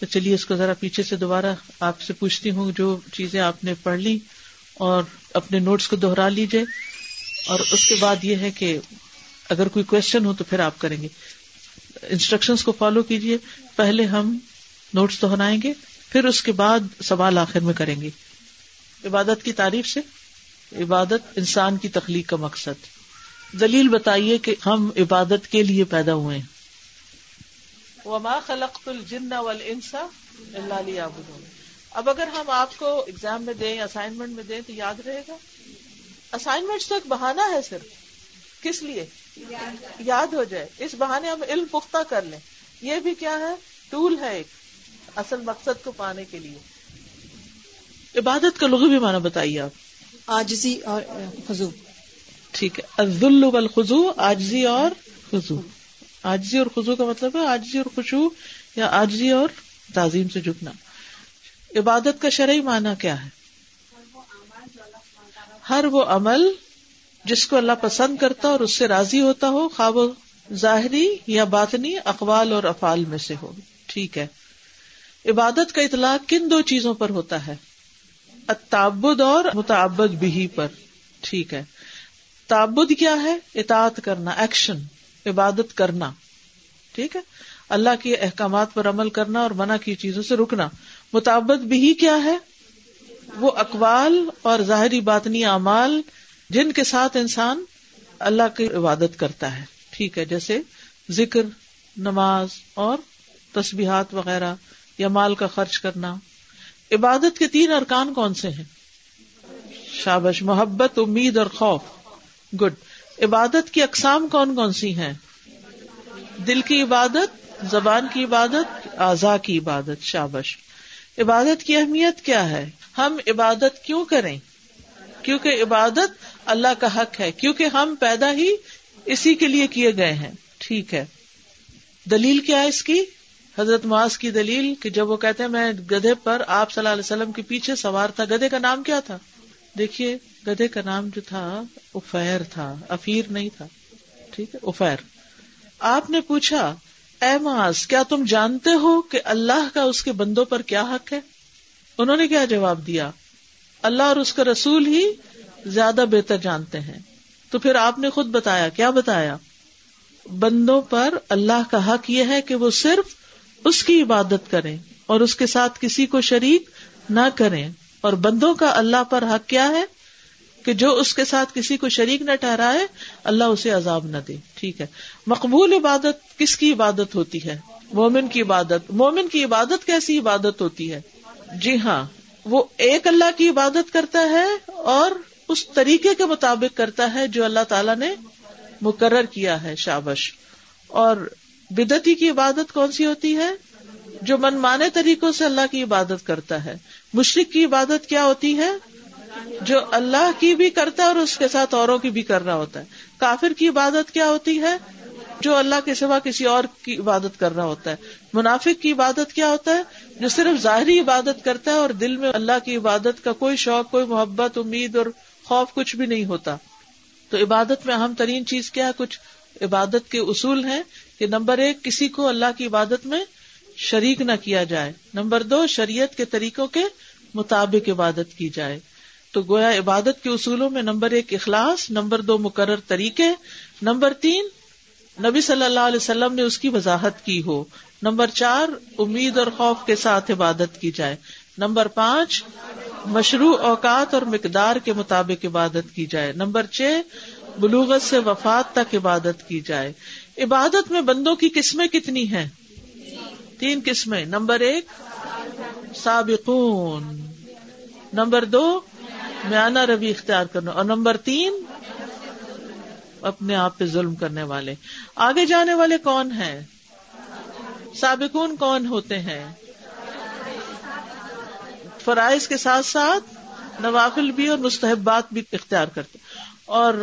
تو چلیے اس کو ذرا پیچھے سے دوبارہ آپ سے پوچھتی ہوں جو چیزیں آپ نے پڑھ لی اور اپنے نوٹس کو دوہرا لیجیے اور اس کے بعد یہ ہے کہ اگر کوئی کوشچن ہو تو پھر آپ کریں گے۔ انسٹرکشن کو فالو کیجیے پہلے ہم نوٹس دہرائیں گے، پھر اس کے بعد سوال آخر میں کریں گے۔ عبادت کی تعریف سے۔ عبادت انسان کی تخلیق کا مقصد۔ دلیل بتائیے کہ ہم عبادت کے لیے پیدا ہوئے ہیں۔ وما خلقت الجن والانس الا ليعبدون۔ اب اگر ہم آپ کو ایگزام میں دیں اسائنمنٹ میں دیں تو یاد رہے گا؟ اسائنمنٹ تو ایک بہانا ہے صرف۔ کس لیے؟ یاد ہو جائے۔ اس بہانے ہم علم پختہ کر لیں۔ یہ بھی کیا ہے؟ ٹول ہے ایک۔ اصل مقصد کو پانے کے لیے۔ عبادت کا لغوی معنی بتائیے آپ۔ آجزی اور خزو ٹھیک ہے۔ عزل والخضو آجزی اور خزو آجزی اور خزو کا مطلب ہے آجزی اور خوشو یا آجزی اور تعظیم سے جھکنا۔ عبادت کا شرعی معنی کیا ہے؟ ہر وہ عمل جس کو اللہ پسند کرتا اور اس سے راضی ہوتا ہو خواب ظاہری یا باطنی اقوال اور افعال میں سے ہو۔ ٹھیک ہے۔ عبادت کا اطلاق کن دو چیزوں پر ہوتا ہے؟ تعبد اور متعبد بھی پر۔ ٹھیک ہے۔ تعبد کیا ہے؟ اطاعت کرنا، ایکشن۔ عبادت کرنا، ٹھیک ہے؟ اللہ کے احکامات پر عمل کرنا اور منع کی چیزوں سے رکنا۔ متعبد بھی کیا ہے؟ وہ اقوال اور ظاہری باطنی اعمال جن کے ساتھ انسان اللہ کی عبادت کرتا ہے۔ ٹھیک ہے، جیسے ذکر، نماز اور تسبیحات وغیرہ یا مال کا خرچ کرنا۔ عبادت کے تین ارکان کون سے ہیں؟ شابش، محبت، امید اور خوف۔ گڈ۔ عبادت کی اقسام کون کون سی ہیں؟ دل کی عبادت، زبان کی عبادت اعضا کی عبادت، شابش۔ عبادت کی اہمیت کیا ہے؟ ہم عبادت کیوں کریں؟ کیونکہ عبادت اللہ کا حق ہے، کیونکہ ہم پیدا ہی اسی کے لیے کیے گئے ہیں۔ ٹھیک ہے۔ دلیل کیا ہے اس کی؟ حضرت معاذ کی دلیل کہ جب وہ کہتے ہیں، میں گدھے پر آپ صلی اللہ علیہ وسلم کے پیچھے سوار تھا، گدھے کا نام کیا تھا؟ دیکھیے۔ گدھے کا نام جو تھا افیر تھا افیر نہیں تھا۔ ٹھیک ہے افیر آپ نے پوچھا، اے معاذ، کیا تم جانتے ہو کہ اللہ کا اس کے بندوں پر کیا حق ہے؟ انہوں نے کیا جواب دیا؟ اللہ اور اس کا رسول ہی زیادہ بہتر جانتے ہیں۔ تو پھر آپ نے خود بتایا، کیا بتایا؟ بندوں پر اللہ کا حق یہ ہے کہ وہ صرف اس کی عبادت کریں اور اس کے ساتھ کسی کو شریک نہ کریں۔ اور بندوں کا اللہ پر حق کیا ہے؟ کہ جو اس کے ساتھ کسی کو شریک نہ ٹھہرائے، اللہ اسے عذاب نہ دے۔ ٹھیک ہے۔ مقبول عبادت کس کی عبادت ہوتی ہے؟ مومن کی عبادت۔ مومن کی عبادت کیسی عبادت ہوتی ہے؟ جی ہاں وہ ایک اللہ کی عبادت کرتا ہے اور اس طریقے کے مطابق کرتا ہے جو اللہ تعالیٰ نے مقرر کیا ہے شابش۔ اور بدتی کی عبادت کون سی ہوتی ہے؟ جو من مانے طریقوں سے اللہ کی عبادت کرتا ہے۔ مشرق کی عبادت کیا ہوتی ہے؟ جو اللہ کی بھی کرتا ہے اور اس کے ساتھ اوروں کی بھی کر رہا ہوتا ہے۔ کافر کی عبادت کیا ہوتی ہے؟ جو اللہ کے سوا کسی اور کی عبادت کر رہا ہوتا ہے۔ منافق کی عبادت کیا ہوتا ہے؟ جو صرف ظاہری عبادت کرتا ہے اور دل میں اللہ کی عبادت کا کوئی شوق، کوئی محبت، امید اور خوف کچھ بھی نہیں ہوتا۔ تو عبادت میں اہم ترین چیز کیا ہے؟ کچھ عبادت کے اصول ہیں کہ نمبر ایک، کسی کو اللہ کی عبادت میں شریک نہ کیا جائے۔ نمبر دو، شریعت کے طریقوں کے مطابق عبادت کی جائے۔ تو گویا عبادت کے اصولوں میں نمبر ایک اخلاص، نمبر دو مقرر طریقے، نمبر تین نبی صلی اللہ علیہ وسلم نے اس کی وضاحت کی ہو، نمبر چار امید اور خوف کے ساتھ عبادت کی جائے، نمبر پانچ مشروع اوقات اور مقدار کے مطابق عبادت کی جائے، نمبر چھ بلوغت سے وفات تک عبادت کی جائے۔ عبادت میں بندوں کی قسمیں کتنی ہیں؟ تین قسمیں، نمبر ایک سابقون، نمبر دو میانہ روی اختیار کرنا اور نمبر تین، اپنے آپ پہ ظلم کرنے والے۔ آگے جانے والے کون ہیں؟ سابقون کون ہوتے ہیں؟ فرائض کے ساتھ ساتھ نوافل بھی اور مستحبات بھی اختیار کرتے اور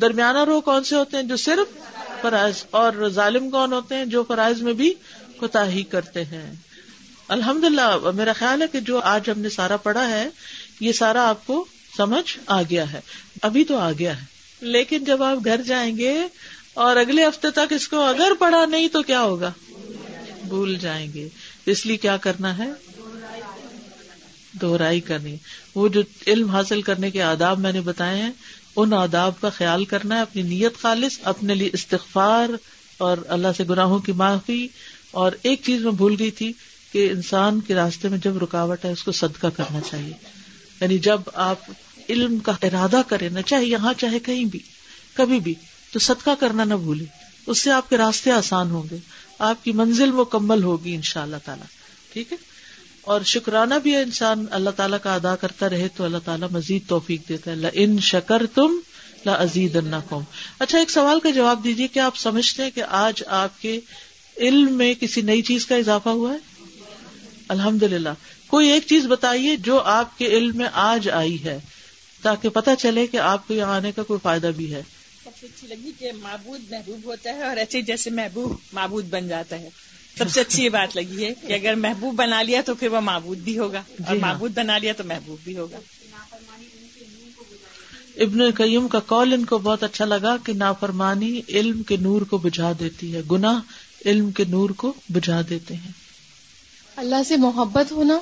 درمیانہ رو کون سے ہوتے ہیں جو صرف فرائض، اور ظالم کون ہوتے ہیں جو فرائض میں بھی کوتا ہی کرتے ہیں؟ الحمد للہ میرا خیال ہے کہ جو آج ہم نے سارا پڑھا ہے، یہ سارا آپ کو سمجھ آ گیا ہے، ابھی تو آ گیا ہے۔ لیکن جب آپ گھر جائیں گے اور اگلے ہفتے تک اس کو اگر پڑھا نہیں تو کیا ہوگا؟ بھول جائیں گے۔ اس لیے کیا کرنا ہے؟ دوہرائی کرنی۔ وہ جو علم حاصل کرنے کے آداب میں نے بتائے ہیں، ان آداب کا خیال کرنا ہے، اپنی نیت خالص، اپنے لیے استغفار اور اللہ سے گناہوں کی معافی۔ اور ایک چیز میں بھول گئی تھی کہ انسان کے راستے میں جب رکاوٹ ہے، اس کو صدقہ کرنا چاہیے۔ یعنی جب آپ علم کا ارادہ کریں، نہ چاہے یہاں، چاہے کہیں بھی، کبھی بھی، تو صدقہ کرنا نہ بھولے اس سے آپ کے راستے آسان ہوں گے۔ آپ کی منزل مکمل ہوگی ان شاء اللہ تعالیٰ۔ ٹھیک ہے؟ اور شکرانہ بھی انسان، اللہ تعالیٰ کا ادا کرتا رہے تو اللہ تعالیٰ مزید توفیق دیتا ہے۔ ان شکر تم لزید قوم اچھا ایک سوال کا جواب دیجیے کہ آپ سمجھتے ہیں کہ آج آپ کے علم میں کسی نئی چیز کا اضافہ ہوا ہے؟ الحمد للہ کوئی ایک چیز بتائیے جو آپ کے علم میں آج آئی ہے تاکہ پتہ چلے کہ آپ کو یہاں آنے کا کوئی فائدہ بھی ہے۔ سب سے اچھی لگی کہ معبود محبوب ہوتا ہے اور ایسے جیسے محبوب معبود بن جاتا ہے۔ سب سے اچھی یہ بات لگی ہے کہ اگر محبوب بنا لیا تو پھر وہ معبود بھی ہوگا۔ اور ہاں۔ معبود بنا لیا تو محبوب بھی ہوگا۔ ابن قیم کا کال ان کو بہت اچھا لگا کہ نافرمانی علم کے نور کو بجھا دیتی ہے گناہ علم کے نور کو بجھا دیتے ہیں۔ اللہ سے محبت ہونا۔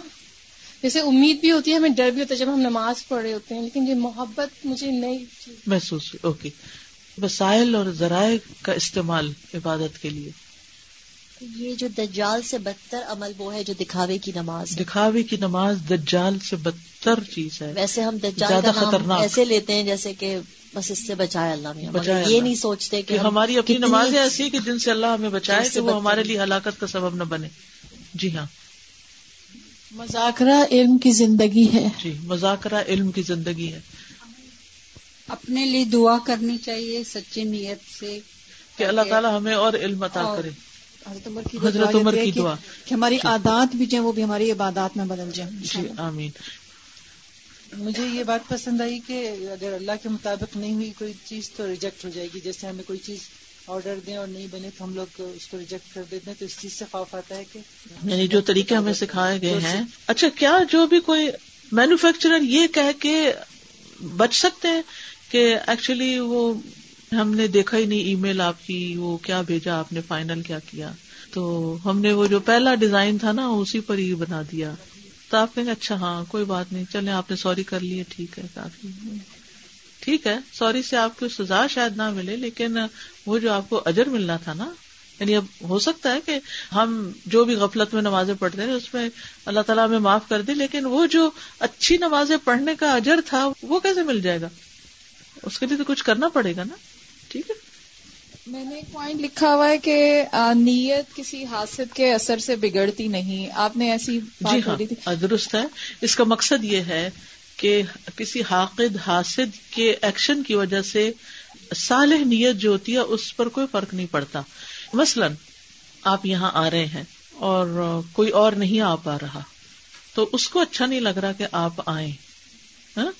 جیسے امید بھی ہوتی ہے ہمیں ڈر بھی ہوتا ہے جب ہم نماز پڑھ رہے ہوتے ہیں لیکن یہ محبت مجھے نئی محسوس اوکے۔ وسائل اور ذرائع کا استعمال عبادت کے لیے۔ یہ جو دجال سے بدتر عمل وہ ہے جو دکھاوے کی نماز دکھاوے کی نماز دجال سے بدتر چیز ہے۔ ویسے ہم دجال کا نام ایسے لیتے ہیں جیسے کہ بس اس سے بچائے اللہ میں یہ نہیں سوچتے کہ ہماری اپنی نماز ایسی کہ جن سے اللہ ہمیں بچائے کہ وہ ہمارے لیے ہلاکت کا سبب نہ بنے۔ جی ہاں۔ مذاکرہ علم کی زندگی ہے۔ جی مذاکرہ علم کی زندگی ہے۔ اپنے لیے دعا کرنی چاہیے سچی نیت سے۔ کہ اللہ تعالیٰ ہمیں اور علم عطا کرے۔ حضرت عمر کی حضرت عمر کی دعا۔ کہ ہماری جی۔ عادات بھی جو وہ بھی ہماری عبادات میں بدل جائیں۔ جی آمین۔ مجھے یہ بات پسند آئی کہ اگر اللہ کے مطابق نہیں ہوئی کوئی چیز تو ریجیکٹ ہو جائے گی۔ جیسے ہمیں کوئی چیز آرڈر دیں اور نہیں بنے تو ہم لوگ اس کو ریجیکٹ کر دیتے ہیں۔ تو اس چیز سے خوف آتا ہے کہ یعنی جو طریقے ہمیں سکھائے گئے ہیں۔ اچھا کیا جو بھی کوئی مینوفیکچرر یہ کہہ کے بچ سکتے ہیں کہ ایکچولی وہ ہم نے دیکھا ہی نہیں ای میل آپ کی، وہ کیا بھیجا، آپ نے فائنل کیا کیا؟ تو ہم نے وہ جو پہلا ڈیزائن تھا نا، اسی پر ہی بنا دیا۔ تو آپ کہیں اچھا ہاں کوئی بات نہیں چلے آپ نے سوری کر لیے، ٹھیک ہے، کافی۔ ٹھیک ہے سوری سے آپ کو سزا شاید نہ ملے لیکن وہ جو آپ کو اجر ملنا تھا نا یعنی اب ہو سکتا ہے کہ ہم جو بھی غفلت میں نمازیں پڑھتے ہیں اس میں اللہ تعالیٰ ہمیں معاف کر دے لیکن وہ جو اچھی نمازیں پڑھنے کا اجر تھا وہ کیسے مل جائے گا؟ اس کے لیے تو کچھ کرنا پڑے گا نا ٹھیک ہے؟ میں نے ایک پوائنٹ لکھا ہوا ہے کہ نیت کسی حاصل کے اثر سے بگڑتی نہیں۔ آپ نے ایسی جی ہاں درست ہے۔ اس کا مقصد یہ ہے کہ کسی حاقد، حاسد کے ایکشن کی وجہ سے صالح نیت جو ہوتی ہے، اس پر کوئی فرق نہیں پڑتا۔ مثلاً، آپ یہاں آ رہے ہیں اور کوئی اور نہیں آ پا رہا۔ تو اس کو اچھا نہیں لگ رہا کہ آپ آئیں۔ ہاں؟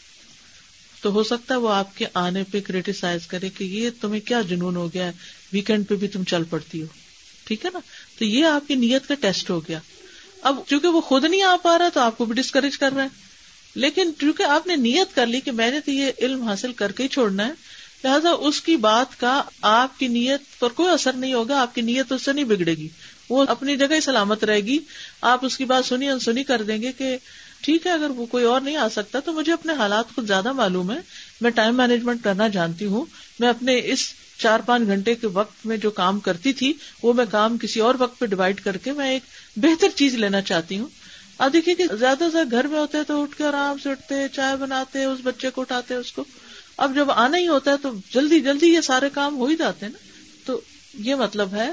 تو ہو سکتا ہے وہ آپ کے آنے پہ کریٹیسائز کرے کہ یہ تمہیں کیا جنون ہو گیا ہے؟ ویکینڈ پہ بھی تم چل پڑتی ہو۔ ٹھیک ہے نا؟ تو یہ آپ کی نیت کا ٹیسٹ ہو گیا۔ اب چونکہ وہ خود نہیں آ پا رہا تو آپ کو بھی ڈسکریج کر رہا ہے۔ لیکن چونکہ آپ نے نیت کر لی کہ میں نے تو یہ علم حاصل کر کے ہی چھوڑنا ہے، لہٰذا اس کی بات کا آپ کی نیت پر کوئی اثر نہیں ہوگا، آپ کی نیت اس سے نہیں بگڑے گی۔ وہ اپنی جگہ ہی سلامت رہے گی۔ آپ اس کی بات سنی انسنی کر دیں گے کہ ٹھیک ہے، اگر وہ کوئی اور نہیں آ سکتا تو مجھے اپنے حالات خود زیادہ معلوم ہے میں ٹائم مینجمنٹ کرنا جانتی ہوں۔ میں اپنے اس چار پانچ گھنٹے کے وقت میں جو کام کرتی تھی، وہ میں کام کسی اور وقت پہ ڈیوائڈ کر کے میں ایک بہتر چیز لینا چاہتی ہوں۔ اب دیکھیے کہ زیادہ سے گھر میں ہوتے تو اٹھ کے آرام سے اٹھتے چائے بناتے اس بچے کو اٹھاتے اس کو۔ اب جب آنا ہی ہوتا ہے تو جلدی جلدی یہ سارے کام ہو ہی جاتے ہیں نا۔ تو یہ مطلب ہے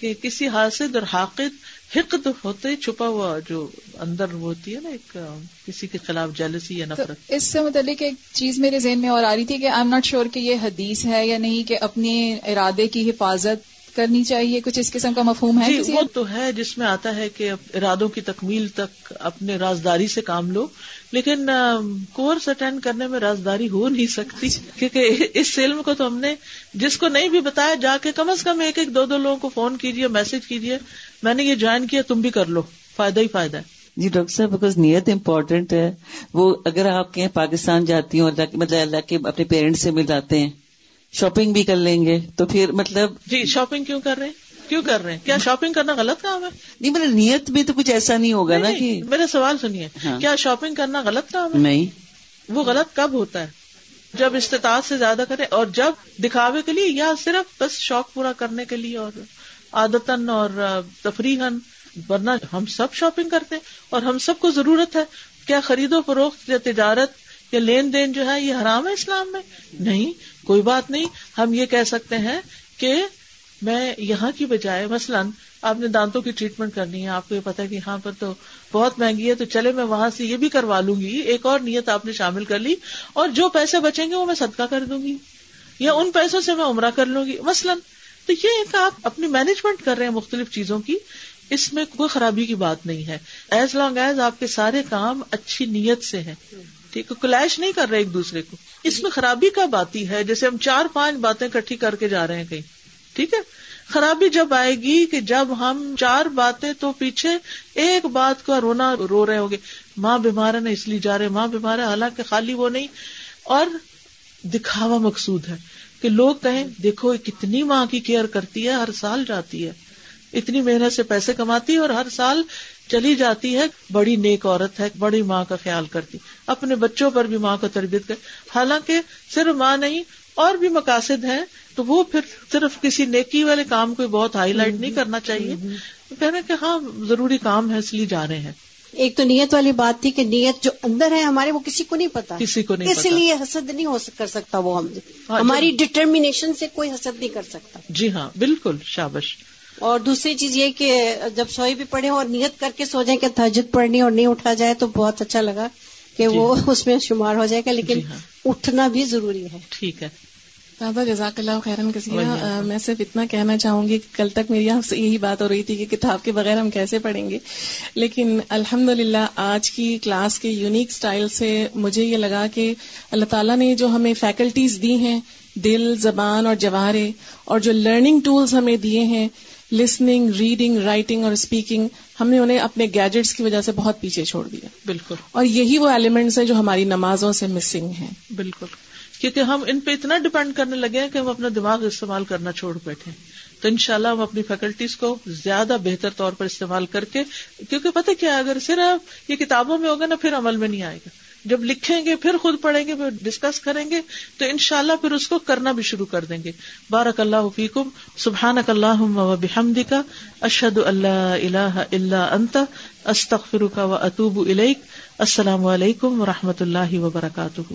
کہ کسی حاصل اور حاقد حقد ہوتے چھپا ہوا جو اندر ہوتی ہے نا ایک کسی کے خلاف جیلسی یا نفرت۔ اس سے متعلق ایک چیز میرے ذہن میں اور آ رہی تھی کہ آئی ایم ناٹ شیور کہ یہ حدیث ہے یا نہیں کہ اپنے ارادے کی حفاظت کرنی چاہیے کچھ اس قسم کا مفہوم ہے جی وہ تو ہے جس میں آتا ہے کہ ارادوں کی تکمیل تک اپنے رازداری سے کام لو لیکن کورس اٹینڈ کرنے میں رازداری ہو نہیں سکتی کیونکہ اس علم کو تو ہم نے جس کو نہیں بھی بتایا جا کے کم از کم ایک ایک دو دو لوگوں کو فون کیجیے میسج کیجیے میں نے یہ جوائن کیا تم بھی کر لو فائدہ ہی فائدہ ہے۔ جی ڈاکٹر صاحب بیکاز نیت امپورٹینٹ ہے وہ اگر آپ کے پاکستان جاتی ہوں مطلب اللہ کے اپنے پیرنٹس سے مل جاتے ہیں شاپنگ بھی کر لیں گے تو پھر مطلب جی شاپنگ کیوں کر رہے ہیں؟ کیوں کر رہے ہیں؟ کیا شاپنگ کرنا غلط کام ہے؟ نہیں میرا نیت میں تو کچھ ایسا نہیں ہوگا نا کہ میرا سوال سنیے ہاں۔ کیا شاپنگ کرنا غلط کام ہے؟ نہیں۔ وہ غلط کب ہوتا ہے؟ جب استطاعت سے زیادہ کرے اور جب دکھاوے کے لیے یا صرف بس شوق پورا کرنے کے لیے اور عادتن اور تفریح ورنہ ہم سب شاپنگ کرتے ہیں اور ہم سب کو ضرورت ہے کیا خرید و فروخت یا تجارت یا لین دین جو ہے یہ حرام ہے اسلام میں؟ نہیں۔ کوئی بات نہیں، ہم یہ کہہ سکتے ہیں کہ میں یہاں کی بجائے، مثلاً آپ نے دانتوں کی ٹریٹمنٹ کرنی ہے، آپ کو یہ پتا کہ یہاں پر تو بہت مہنگی ہے، تو چلے میں وہاں سے یہ بھی کروا لوں گی، ایک اور نیت آپ نے شامل کر لی اور جو پیسے بچیں گے وہ میں صدقہ کر دوں گی یا ان پیسوں سے میں عمرہ کر لوں گی۔ مثلاً تو یہ ایک آپ اپنی مینجمنٹ کر رہے ہیں مختلف چیزوں کی، اس میں کوئی خرابی کی بات نہیں ہے۔ ایز لانگ ایز آپ کے سارے کام اچھی نیت سے ہیں۔ ٹھیک ہے کلیش نہیں کر رہے ایک دوسرے کو۔ اس میں خرابی کب آتی ہے؟ جیسے ہم چار پانچ باتیں کٹھی کر کے جا رہے ہیں کہیں۔ ٹھیک ہے؟ خرابی جب آئے گی کہ جب ہم چار باتیں تو پیچھے ایک بات کا رونا رو رہے ہوگے ماں بیمار ہے نا، اس لیے جا رہے ماں بیمار ہے، حالانکہ خالی وہ نہیں۔ اور دکھاوا مقصود ہے کہ لوگ کہیں، دیکھو کتنی ماں کی کیئر کرتی ہے، ہر سال جاتی ہے۔ اتنی محنت سے پیسے کماتی ہے اور ہر سال چلی جاتی ہے بڑی نیک عورت ہے بڑی ماں کا خیال کرتی۔ اپنے بچوں پر بھی ماں کا تربیت کر۔ حالانکہ صرف ماں نہیں اور بھی مقاصد ہیں تو وہ پھر صرف کسی نیکی والے کام کو بہت ہائی لائٹ نہیں کرنا چاہیے۔ کہنا کہ ہاں ضروری کام ہے اس لیے جا رہے ہیں۔ ایک تو نیت والی بات تھی کہ نیت جو اندر ہے ہمارے وہ کسی کو نہیں پتا۔ کسی کو نہیں اسی لیے حسد نہیں ہو کر سکتا وہ ہم۔ ہاں، ہماری ڈٹرمینیشن سے کوئی حسد نہیں کر سکتا۔ جی ہاں بالکل شابش۔ اور دوسری چیز یہ کہ جب سوئی بھی پڑھے اور نیت کر کے سو جائیں کہ تحجد پڑھنی اور نہیں اٹھا جائے تو بہت اچھا لگا کہ جی وہ اس میں شمار ہو جائے گا لیکن جی ہاں۔ اٹھنا بھی ضروری ہے۔ ٹھیک ہے۔ بابا جزاک اللہ خیرن کسی میں صرف اتنا کہنا چاہوں گی کہ کل تک میری آپ سے یہی بات ہو رہی تھی کہ کتاب کے بغیر ہم کیسے پڑھیں گے۔ لیکن الحمد للہ آج کی کلاس کے یونیک اسٹائل سے مجھے یہ لگا کہ اللہ تعالیٰ نے جو ہمیں فیکلٹیز دی ہیں دل زبان اور جواہرے اور جو لرننگ ٹولز ہمیں دیے ہیں لسننگ ریڈنگ رائٹنگ اور اسپیکنگ ہم نے انہیں اپنے گیجٹس کی وجہ سے بہت پیچھے چھوڑ دیا۔ بالکل۔ اور یہی وہ ایلیمنٹس ہیں جو ہماری نمازوں سے مسنگ ہیں۔ بالکل۔ کیونکہ ہم ان پہ اتنا ڈپینڈ کرنے لگے ہیں کہ ہم اپنا دماغ استعمال کرنا چھوڑ بیٹھے تو ان شاء اللہ ہم اپنی فیکلٹیز کو زیادہ بہتر طور پر استعمال کر کے کیونکہ پتہ کیا اگر صرف یہ کتابوں میں ہوگا نا پھر عمل میں نہیں آئے گا۔ جب لکھیں گے پھر خود پڑھیں گے، پھر ڈسکس کریں گے، تو ان شاء اللہ پھر اس کو کرنا بھی شروع کر دیں گے۔ بارک اللہ فیکم سبحان اک اللہ بحمد کا اشد اللہ اللہ اللہ انت استخر کا و اطوب السلام علیکم و رحمۃ اللہ وبرکاتہ۔